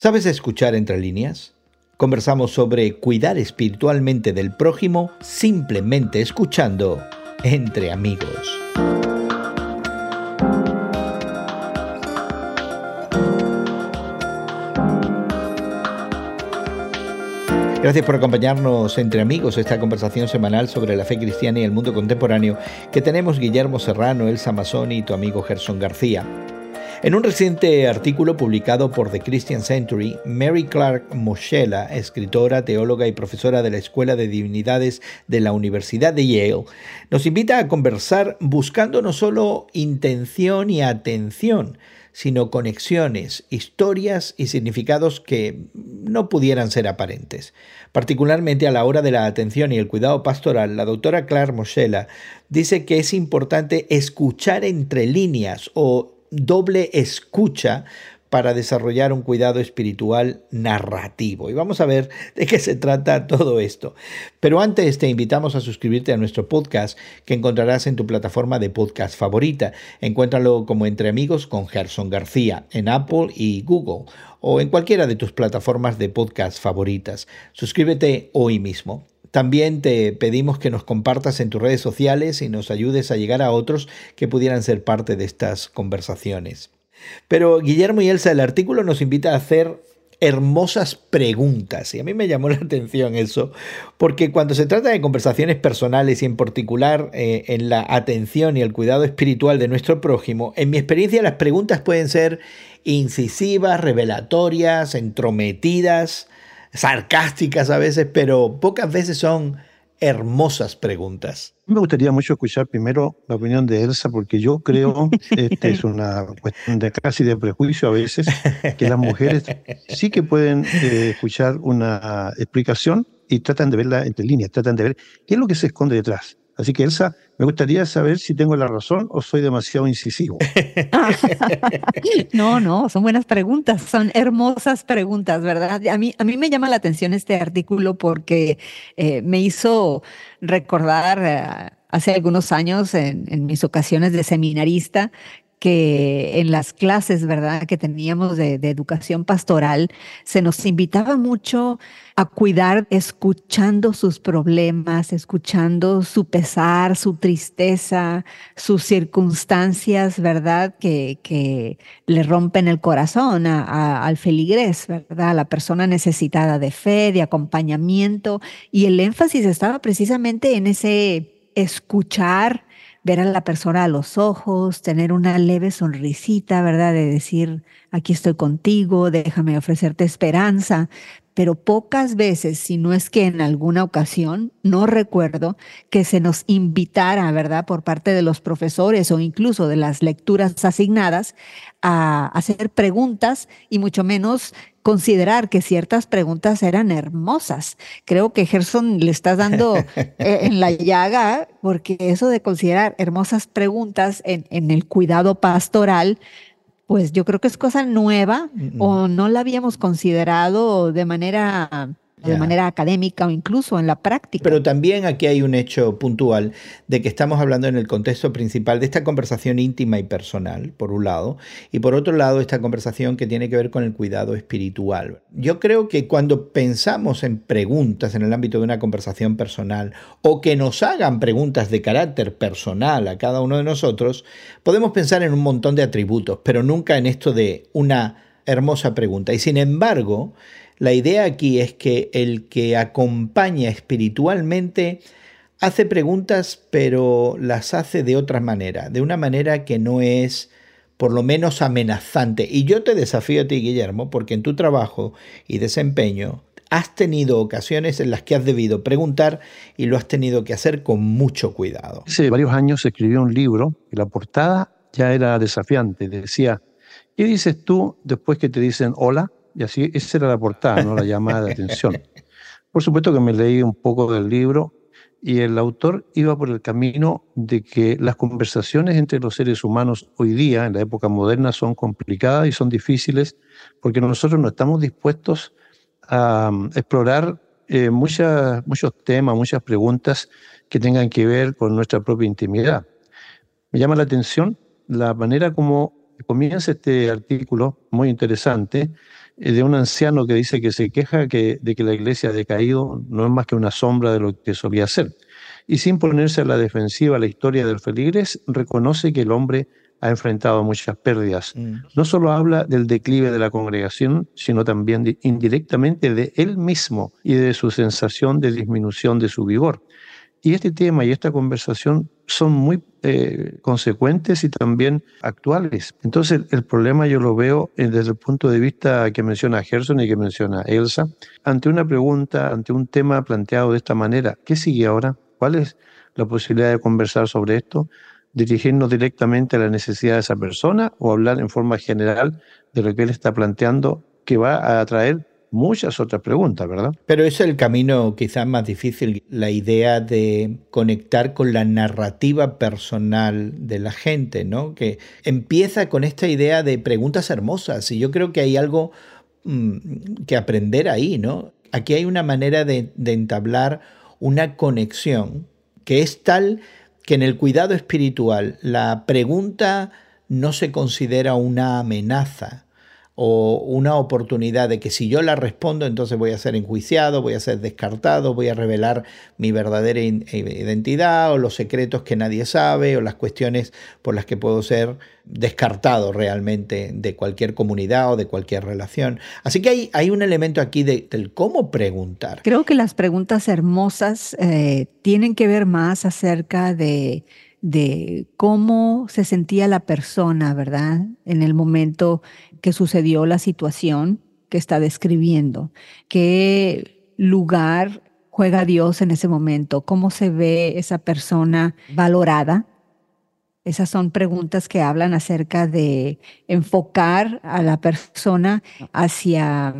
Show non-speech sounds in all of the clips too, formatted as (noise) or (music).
¿Sabes escuchar entre líneas? Conversamos sobre cuidar espiritualmente del prójimo simplemente escuchando entre amigos. Gracias por acompañarnos entre amigos esta conversación semanal sobre la fe cristiana y el mundo contemporáneo que tenemos Guillermo Serrano, Elsa Mazzoni y tu amigo Gerson García. En un reciente artículo publicado por The Christian Century, Mary Clark Moschella, escritora, teóloga y profesora de la Escuela de Divinidades de la Universidad de Yale, nos invita a conversar buscando no solo intención y atención, sino conexiones, historias y significados que no pudieran ser aparentes. Particularmente a la hora de la atención y el cuidado pastoral, la doctora Clark Moschella dice que es importante escuchar entre líneas o doble escucha para desarrollar un cuidado espiritual narrativo. Y vamos a ver de qué se trata todo esto. Pero antes te invitamos a suscribirte a nuestro podcast que encontrarás en tu plataforma de podcast favorita. Encuéntralo como Entre Amigos con Gerson García en Apple y Google o en cualquiera de tus plataformas de podcast favoritas. Suscríbete hoy mismo. También te pedimos que nos compartas en tus redes sociales y nos ayudes a llegar a otros que pudieran ser parte de estas conversaciones. Pero Guillermo y Elsa, el artículo nos invita a hacer hermosas preguntas. Y a mí me llamó (laughs) la atención eso, porque cuando se trata de conversaciones personales y en particular eh, en la atención y el cuidado espiritual de nuestro prójimo, en mi experiencia las preguntas pueden ser incisivas, revelatorias, entrometidas, sarcásticas a veces, pero pocas veces son hermosas preguntas. Me gustaría mucho escuchar primero la opinión de Elsa, porque yo creo, (laughs) este es una cuestión de casi de prejuicio a veces, que las mujeres sí que pueden eh, escuchar una explicación y tratan de verla entre líneas, tratan de ver qué es lo que se esconde detrás. Así que Elsa, me gustaría saber si tengo la razón o soy demasiado incisivo. (laughs) (laughs) no, no, son buenas preguntas, son hermosas preguntas, ¿verdad? A mí, a mí me llama la atención este artículo porque eh, me hizo recordar eh, hace algunos años en, en mis ocasiones de seminarista que en las clases, ¿verdad?, que teníamos de, educación pastoral, se nos invitaba mucho a cuidar escuchando sus problemas, escuchando su pesar, su tristeza, sus circunstancias, ¿verdad?, que, que le rompen el corazón al feligrés, ¿verdad?, a la persona necesitada de fe, de acompañamiento. Y el énfasis estaba precisamente en ese escuchar ver a la persona a los ojos, tener una leve sonrisita, ¿verdad? De decir, aquí estoy contigo, déjame ofrecerte esperanza. Pero pocas veces, si no es que en alguna ocasión, no recuerdo que se nos invitara, ¿verdad? Por parte de los profesores o incluso de las lecturas asignadas a hacer preguntas y mucho menos considerar que ciertas preguntas eran hermosas. Creo que Gerson le está dando (laughs) eh, en la llaga, porque eso de considerar hermosas preguntas en, en el cuidado pastoral, pues yo creo que es cosa nueva o no la habíamos considerado de manera de manera académica o incluso en la práctica. Pero también aquí hay un hecho puntual de que estamos hablando en el contexto principal de esta conversación íntima y personal, por un lado, y por otro lado esta conversación que tiene que ver con el cuidado espiritual. Yo creo que cuando pensamos en preguntas en el ámbito de una conversación personal o que nos hagan preguntas de carácter personal a cada uno de nosotros, podemos pensar en un montón de atributos, pero nunca en esto de una hermosa pregunta. Y sin embargo, la idea aquí es que el que acompaña espiritualmente hace preguntas, pero las hace de otra manera, de una manera que no es por lo menos amenazante. Y yo te desafío a ti, Guillermo, porque en tu trabajo y desempeño has tenido ocasiones en las que has debido preguntar y lo has tenido que hacer con mucho cuidado. Hace varios años escribió un libro y la portada ya era desafiante. Decía, ¿qué dices tú después que te dicen hola? Y así, esa era la portada, ¿no? la llamada de atención. Por supuesto que me leí un poco del libro y el autor iba por el camino de que las conversaciones entre los seres humanos hoy día, en la época moderna, son complicadas y son difíciles porque nosotros no estamos dispuestos a um, explorar eh, muchos temas, muchas preguntas que tengan que ver con nuestra propia intimidad. Me llama la atención la manera como comienza este artículo, muy interesante, de un anciano que dice que se queja que, de que la iglesia ha decaído no es más que una sombra de lo que solía ser. Y sin ponerse a la defensiva a la historia del feligres, reconoce que el hombre ha enfrentado muchas pérdidas. Mm. No solo habla del declive de la congregación, sino también indirectamente de él mismo y de su sensación de disminución de su vigor. Y este tema y esta conversación son muy eh, consecuentes y también actuales. Entonces, el problema yo lo veo eh, desde el punto de vista que menciona Gerson y que menciona Elsa, ante una pregunta, ante un tema planteado de esta manera. ¿Qué sigue ahora? ¿Cuál es la posibilidad de conversar sobre esto? dirigirnos directamente a la necesidad de esa persona o hablar en forma general de lo que él está planteando, que va a atraer muchas otras preguntas, ¿verdad? Pero es el camino quizás más difícil, la idea de conectar con la narrativa personal de la gente, ¿no? Que empieza con esta idea de preguntas hermosas y yo creo que hay algo mm, que aprender ahí, ¿no? Aquí hay una manera de entablar una conexión que es tal que en el cuidado espiritual la pregunta no se considera una amenaza, o una oportunidad de que si yo la respondo, entonces voy a ser enjuiciado, voy a ser descartado, voy a revelar mi verdadera identidad o los secretos que nadie sabe o las cuestiones por las que puedo ser descartado realmente de cualquier comunidad o de cualquier relación. Así que hay, hay un elemento aquí de, del cómo preguntar. Creo que las preguntas hermosas eh, tienen que ver más acerca de de cómo se sentía la persona, ¿verdad? En el momento que sucedió la situación que está describiendo, qué lugar juega Dios en ese momento, cómo se ve esa persona valorada. Esas son preguntas que hablan acerca de enfocar a la persona hacia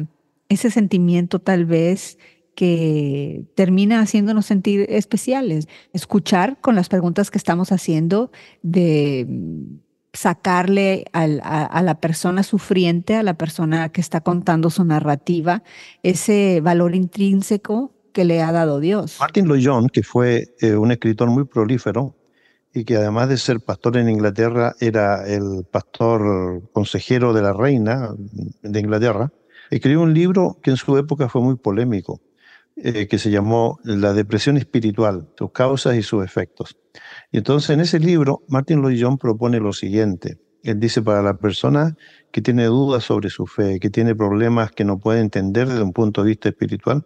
ese sentimiento tal vez que termina haciéndonos sentir especiales. Escuchar con las preguntas que estamos haciendo de sacarle a, la persona sufriente, a la persona que está contando su narrativa, ese valor intrínseco que le ha dado Dios. Martin Lloyd que fue eh, un escritor muy prolífero y que además de ser pastor en Inglaterra, era el pastor consejero de la reina de Inglaterra, escribió un libro que en su época fue muy polémico, eh, que se llamó La depresión espiritual, sus causas y sus efectos. Y entonces en ese libro, Martin Lloyd Jones propone lo siguiente. Él dice para la persona que tiene dudas sobre su fe, que tiene problemas que no puede entender desde un punto de vista espiritual,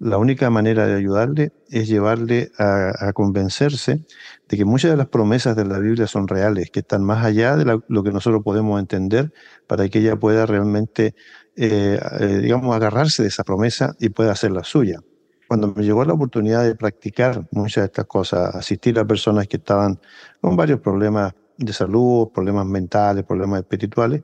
la única manera de ayudarle es llevarle a, convencerse de que muchas de las promesas de la Biblia son reales, que están más allá de lo que nosotros podemos entender para que ella pueda realmente, eh, eh, digamos, agarrarse de esa promesa y pueda hacerla suya. Cuando me llegó la oportunidad de practicar muchas de estas cosas, asistir a personas que estaban con varios problemas de salud, problemas mentales, problemas espirituales,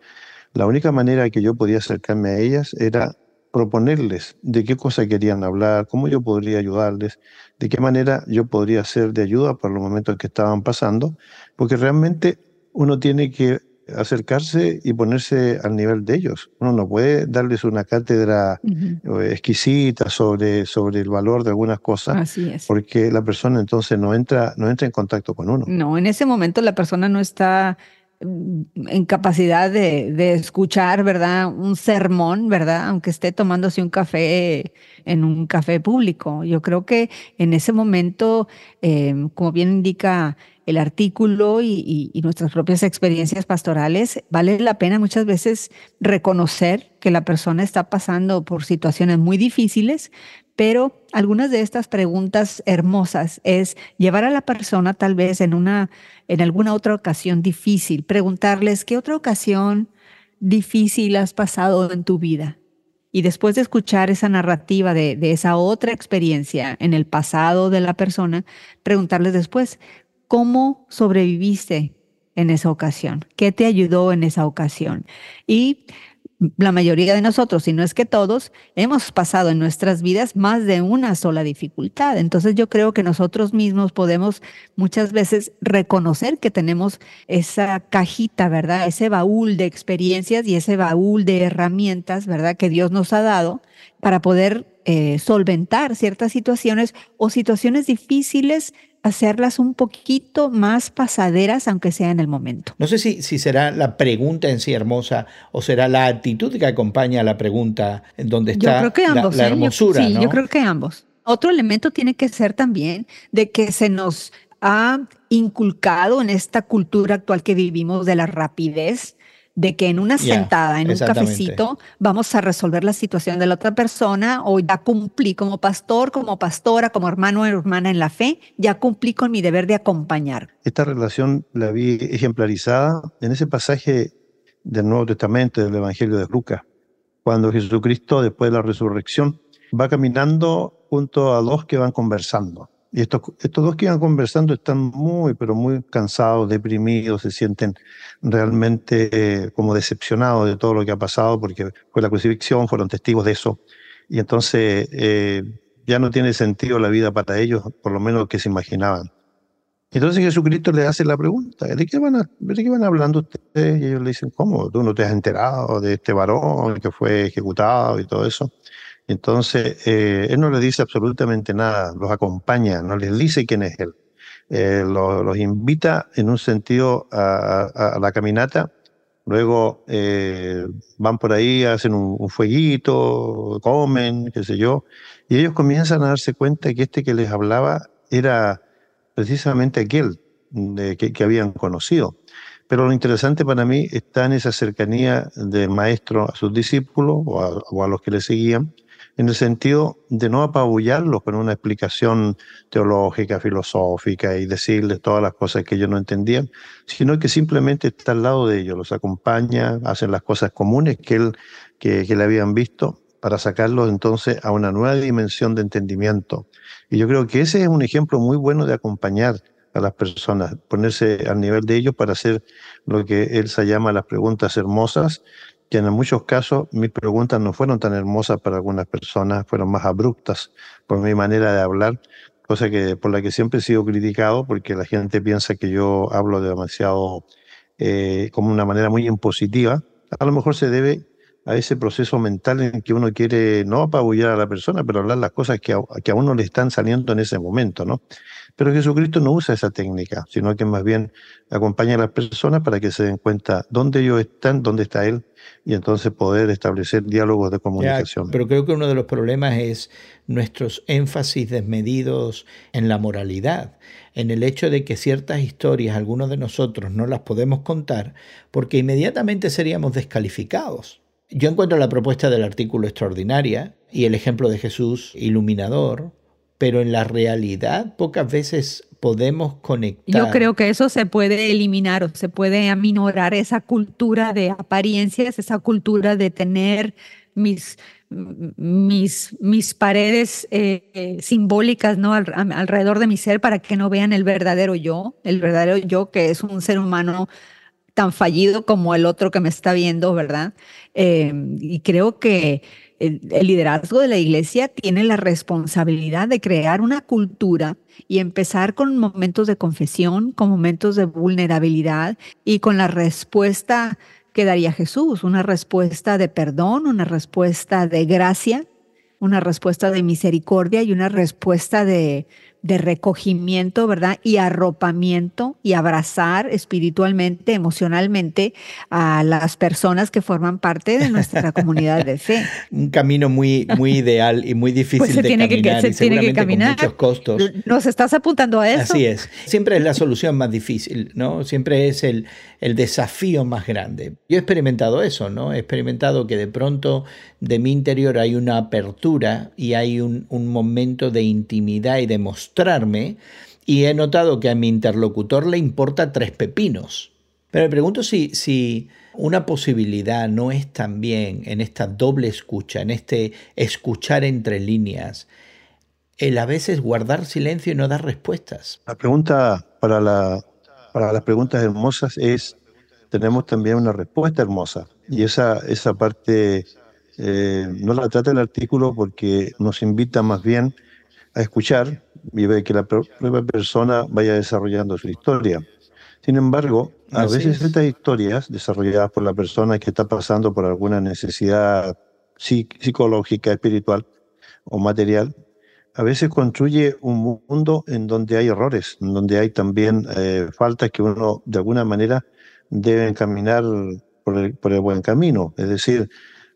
la única manera que yo podía acercarme a ellas era proponerles de qué cosa querían hablar, cómo yo podría ayudarles, de qué manera yo podría ser de ayuda para los momentos que estaban pasando, porque realmente uno tiene que acercarse y ponerse al nivel de ellos. Uno no puede darles una cátedra eh, exquisita sobre, sobre el valor de algunas cosas, porque la persona entonces no entra, no entra en contacto con uno. No, en ese momento la persona no está mm, en capacidad de, escuchar, ¿verdad? Un sermón, ¿verdad? Aunque esté tomándose un café en un café público. Yo creo que en ese momento, eh, como bien indica el artículo y, nuestras propias experiencias pastorales, vale la pena muchas veces reconocer que la persona está pasando por situaciones muy difíciles, pero algunas de estas preguntas hermosas es llevar a la persona tal vez en una en alguna otra ocasión difícil, preguntarles qué otra ocasión difícil has pasado en tu vida. Y después de escuchar esa narrativa de, de, esa otra experiencia en el pasado de la persona, preguntarles después, ¿Cómo sobreviviste en esa ocasión? ¿Qué te ayudó en esa ocasión? Y la mayoría de nosotros, si no es que todos, hemos pasado en nuestras vidas más de una sola dificultad. Entonces yo creo que nosotros mismos podemos muchas veces reconocer que tenemos esa cajita, ¿verdad? Ese baúl de experiencias y ese baúl de herramientas, ¿verdad? Que Dios nos ha dado para poder eh, solventar ciertas situaciones o situaciones difíciles hacerlas un poquito más pasaderas, aunque sea en el momento. No sé si, si será la pregunta en sí hermosa o será la actitud que acompaña a la pregunta en donde está yo creo que ambos, la, ¿eh? hermosura. sí, yo creo que ambos. Otro elemento tiene que ser también de que se nos ha inculcado en esta cultura actual que vivimos de la rapidez, de que en una sentada, en un cafecito, vamos a resolver la situación de la otra persona o ya cumplí como pastor, como pastora, como hermano o hermana en la fe, ya cumplí con mi deber de acompañar. Esta relación la vi ejemplarizada en ese pasaje del Nuevo Testamento, del Evangelio de Lucas, cuando Jesucristo, después de la resurrección, va caminando junto a dos que van conversando. Y estos, estos dos que iban conversando están muy, pero muy cansados, deprimidos, se sienten realmente eh, como decepcionados de todo lo que ha pasado porque fue la crucifixión, fueron testigos de eso. Y entonces eh, ya no tiene sentido la vida para ellos, por lo menos que se imaginaban. Entonces Jesucristo le hace la pregunta, ¿de qué van, de qué van hablando ustedes? Y ellos le dicen, ¿cómo? ¿Tú no te has enterado de este varón que fue ejecutado y todo eso? Entonces, eh, él no les dice absolutamente nada, los acompaña, no les dice quién es él. Eh, los, invita en un sentido a, la caminata, luego eh, van por ahí, hacen un, fueguito, comen, qué sé yo, y ellos comienzan a darse cuenta que este que les hablaba era precisamente aquel de, que, habían conocido. Pero lo interesante para mí está en esa cercanía del maestro a sus discípulos o a los que le seguían, en el sentido de no apabullarlos con una explicación teológica, filosófica y decirles todas las cosas que ellos no entendían, sino que simplemente está al lado de ellos, los acompaña, hacen las cosas comunes que, él, que, que le habían visto para sacarlos entonces a una nueva dimensión de entendimiento. Y yo creo que ese es un ejemplo muy bueno de acompañar a las personas, ponerse al nivel de ellos para hacer lo que él se llama las preguntas hermosas, que en muchos casos mis preguntas no fueron tan hermosas para algunas personas, fueron más abruptas por mi manera de hablar, cosa que por la que siempre he sido criticado porque la gente piensa que yo hablo demasiado eh, como una manera muy impositiva. A lo mejor se debe a ese proceso mental en que uno quiere no apabullar a la persona, pero hablar las cosas que a, que a uno le están saliendo en ese momento, ¿no? Pero Jesucristo no usa esa técnica, sino que más bien acompaña a las personas para que se den cuenta dónde ellos están, dónde está Él, y entonces poder establecer diálogos de comunicación. pero creo que uno de los problemas es nuestros énfasis desmedidos en la moralidad, en el hecho de que ciertas historias, algunos de nosotros no las podemos contar porque inmediatamente seríamos descalificados. Yo encuentro la propuesta del artículo extraordinaria y el ejemplo de Jesús iluminador, pero en la realidad pocas veces podemos conectar. Yo creo que eso se puede eliminar o se puede aminorar esa cultura de apariencias, esa cultura de tener mis, mis, mis paredes eh, simbólicas ¿no? alrededor de mi ser para que no vean el verdadero yo, el verdadero yo que es un ser humano tan fallido como el otro que me está viendo, ¿verdad? Eh, y creo que el, liderazgo de la iglesia tiene la responsabilidad de crear una cultura y empezar con momentos de confesión, con momentos de vulnerabilidad y con la respuesta que daría Jesús, una respuesta de perdón, una respuesta de gracia, una respuesta de misericordia y una respuesta de, de recogimiento, ¿verdad? Y arropamiento y abrazar espiritualmente, emocionalmente a las personas que forman parte de nuestra (laughs) comunidad de fe. Un camino muy, muy ideal y muy (laughs) pues difícil de tiene caminar que, se tiene que caminar. con muchos costos. ¿Nos estás apuntando a eso? Así es. Siempre es la solución más difícil, ¿no? Siempre es el, el desafío más grande. Yo he experimentado eso, ¿no? He experimentado que de pronto de mi interior hay una apertura y hay un, un momento de intimidad y de mostrarme y he notado que a mi interlocutor le importa tres pepinos. Pero me pregunto si, si una posibilidad no es también en esta doble escucha, en este escuchar entre líneas, el a veces guardar silencio y no dar respuestas. La pregunta para la para las preguntas hermosas es, tenemos también una respuesta hermosa. Y esa, esa parte eh, no la trata el artículo porque nos invita más bien a escuchar y ver que la propia persona vaya desarrollando su historia. Sin embargo, a veces estas historias desarrolladas por la persona que está pasando por alguna necesidad psicológica, espiritual o material, a veces construye un mundo en donde hay errores, en donde hay también eh, faltas que uno de alguna manera debe encaminar por el, por el, buen camino. Es decir,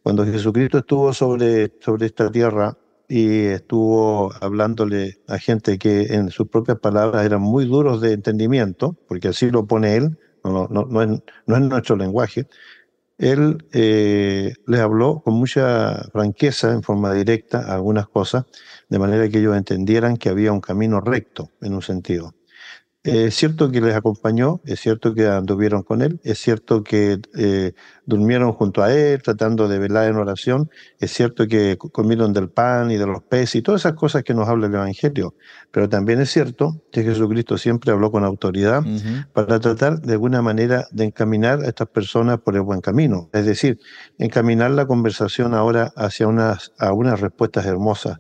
cuando Jesucristo estuvo sobre, sobre esta tierra y estuvo hablándole a gente que en sus propias palabras eran muy duros de entendimiento, porque así lo pone él, no, no, no, es, no es nuestro lenguaje, él eh, les habló con mucha franqueza, en forma directa, algunas cosas, de manera que ellos entendieran que había un camino recto en un sentido. Es cierto que les acompañó, es cierto que anduvieron con él, es cierto que eh, durmieron junto a él tratando de velar en oración, es cierto que comieron del pan y de los peces y todas esas cosas que nos habla el Evangelio, pero también es cierto que Jesucristo siempre habló con autoridad para tratar de alguna manera de encaminar a estas personas por el buen camino, es decir, encaminar la conversación ahora hacia unas, a unas respuestas hermosas.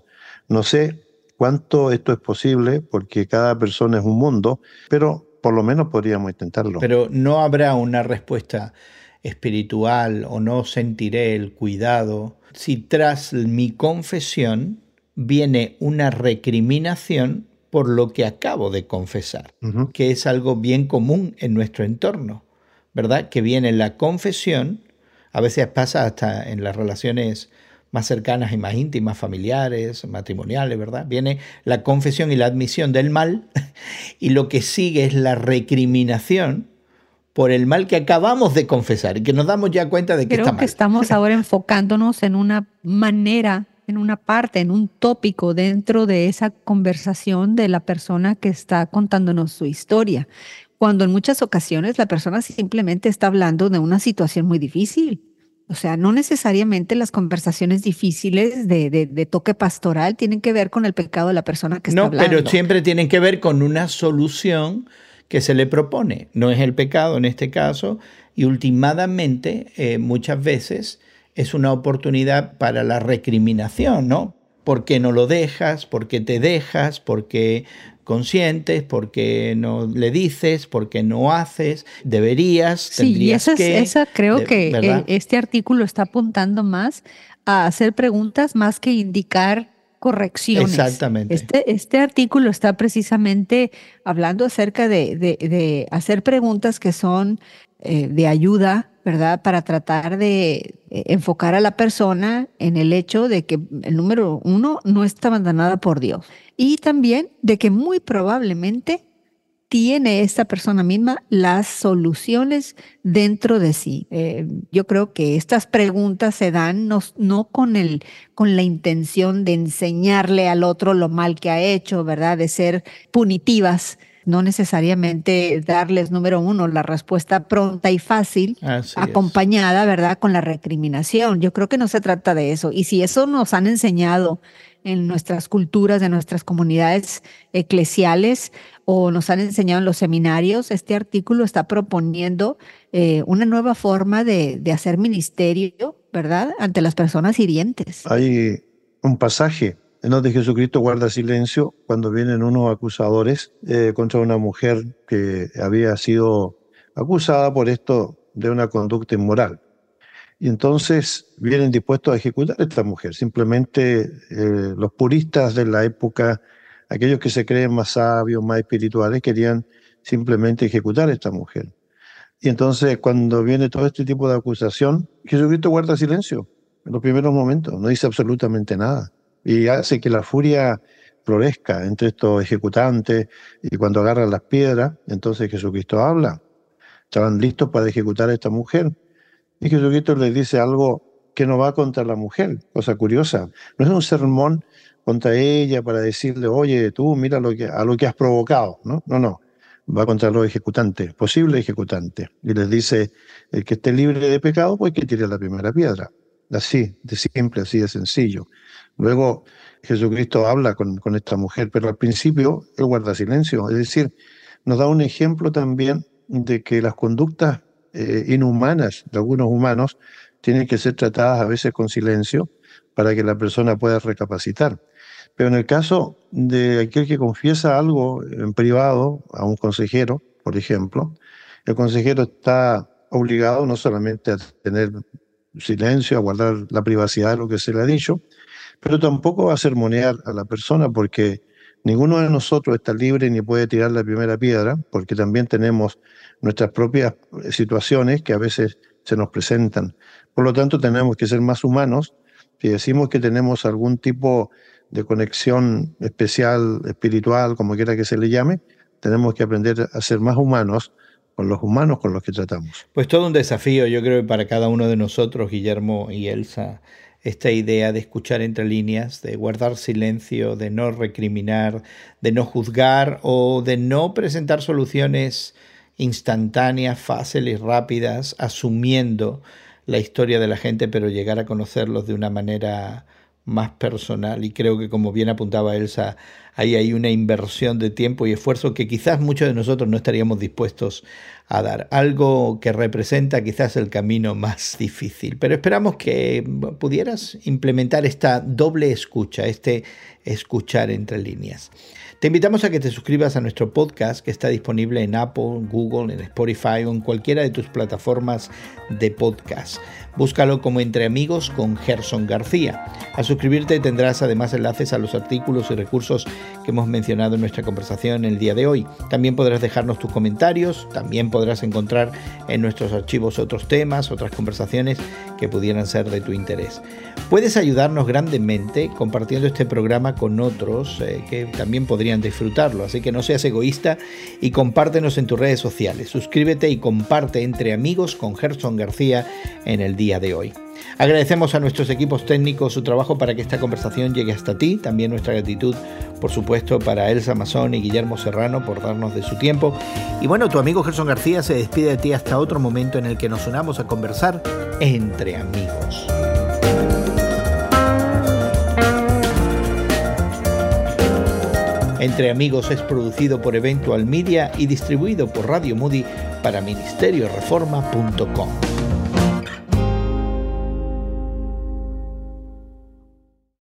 No sé cuánto esto es posible, porque cada persona es un mundo, pero por lo menos podríamos intentarlo. Pero no habrá una respuesta espiritual o no sentiré el cuidado si tras mi confesión viene una recriminación por lo que acabo de confesar, que es algo bien común en nuestro entorno, ¿verdad? Que viene la confesión, a veces pasa hasta en las relaciones más cercanas y más íntimas, familiares, matrimoniales, ¿verdad? Viene la confesión y la admisión del mal (laughs) y lo que sigue es la recriminación por el mal que acabamos de confesar y que nos damos ya cuenta de que Creo está mal. que estamos (laughs) ahora enfocándonos en una manera, en una parte, en un tópico dentro de esa conversación de la persona que está contándonos su historia, cuando en muchas ocasiones la persona simplemente está hablando de una situación muy difícil o sea, no necesariamente las conversaciones difíciles de, de, toque pastoral tienen que ver con el pecado de la persona que está hablando. No, pero siempre tienen que ver con una solución que se le propone. No es el pecado en este caso y últimamente eh, muchas veces es una oportunidad para la recriminación, ¿no? ¿Por qué no lo dejas? ¿Por qué te dejas? ¿Por qué conscientes, porque no le dices, porque no haces, deberías, sí, tendrías y esa, que. esa creo que ¿verdad? este artículo está apuntando más a hacer preguntas más que indicar correcciones. Exactamente. Este, este artículo está precisamente hablando acerca de, de, de hacer preguntas que son eh, de ayuda, ¿verdad? Para tratar de eh, enfocar a la persona en el hecho de que el número uno no está abandonada por Dios y también de que muy probablemente tiene esta persona misma las soluciones dentro de sí. Eh, yo creo que estas preguntas se dan no, no, con, el, con la intención de enseñarle al otro lo mal que ha hecho, ¿verdad? De ser punitivas, no necesariamente darles, número uno, la respuesta pronta y fácil, Así acompañada, ¿verdad?, con la recriminación. Yo creo que no se trata de eso. Y si eso nos han enseñado en nuestras culturas, en nuestras comunidades eclesiales o nos han enseñado en los seminarios, este artículo está proponiendo eh, una nueva forma de, de hacer ministerio, ¿verdad?, ante las personas hirientes. Hay un pasaje en donde Jesucristo guarda silencio cuando vienen unos acusadores eh, contra una mujer que había sido acusada por esto de una conducta inmoral. Y entonces vienen dispuestos a ejecutar a esta mujer. Simplemente eh, los puristas de la época, aquellos que se creen más sabios, más espirituales, querían simplemente ejecutar a esta mujer. Y entonces cuando viene todo este tipo de acusación, Jesucristo guarda silencio en los primeros momentos, no dice absolutamente nada y hace que la furia florezca entre estos ejecutantes y cuando agarran las piedras, entonces Jesucristo habla. Estaban listos para ejecutar a esta mujer. Y Jesucristo les dice algo que no va contra la mujer, cosa curiosa. No es un sermón contra ella para decirle, oye, tú mira lo que, a lo que has provocado. No, no, no. Va contra los ejecutantes, posible ejecutante. Y les dice, el que esté libre de pecado, pues que tire la primera piedra. Así, de simple, así de sencillo. Luego Jesucristo habla con, con, esta mujer, pero al principio él guarda silencio. Es decir, nos da un ejemplo también de que las conductas eh, inhumanas de algunos humanos tienen que ser tratadas a veces con silencio para que la persona pueda recapacitar. Pero en el caso de aquel que confiesa algo en privado a un consejero, por ejemplo, el consejero está obligado no solamente a tener silencio, a guardar la privacidad de lo que se le ha dicho, pero tampoco a sermonear a la persona porque ninguno de nosotros está libre ni puede tirar la primera piedra, porque también tenemos nuestras propias situaciones que a veces se nos presentan. Por lo tanto, tenemos que ser más humanos. Si decimos que tenemos algún tipo de conexión especial, espiritual, como quiera que se le llame, tenemos que aprender a ser más humanos con los humanos con los que tratamos. Pues todo un desafío, yo creo, para cada uno de nosotros, Guillermo y Elsa, esta idea de escuchar entre líneas, de guardar silencio, de no recriminar, de no juzgar o de no presentar soluciones instantáneas, fáciles, rápidas, asumiendo la historia de la gente, pero llegar a conocerlos de una manera más personal. Y creo que, como bien apuntaba Elsa, ahí hay una inversión de tiempo y esfuerzo que quizás muchos de nosotros no estaríamos dispuestos a dar. Algo que representa quizás el camino más difícil. Pero esperamos que pudieras implementar esta doble escucha, este escuchar entre líneas. Te invitamos a que te suscribas a nuestro podcast que está disponible en Apple, Google, en Spotify o en cualquiera de tus plataformas de podcast. Búscalo como Entre Amigos con Gerson García. Al suscribirte tendrás además enlaces a los artículos y recursos que hemos mencionado en nuestra conversación el día de hoy. También podrás dejarnos tus comentarios, también podrás encontrar en nuestros archivos otros temas, otras conversaciones que pudieran ser de tu interés. Puedes ayudarnos grandemente compartiendo este programa con otros eh, que también podrían disfrutarlo, así que no seas egoísta y compártenos en tus redes sociales. Suscríbete y comparte entre amigos con Gerson García en el día de hoy. Agradecemos a nuestros equipos técnicos su trabajo para que esta conversación llegue hasta ti. También nuestra gratitud, por supuesto, para Elsa Mazón y Guillermo Serrano por darnos de su tiempo. Y bueno, tu amigo Gerson García se despide de ti hasta otro momento en el que nos unamos a conversar entre amigos. Entre Amigos es producido por Eventual Media y distribuido por Radio Moody para ministerioreforma.com.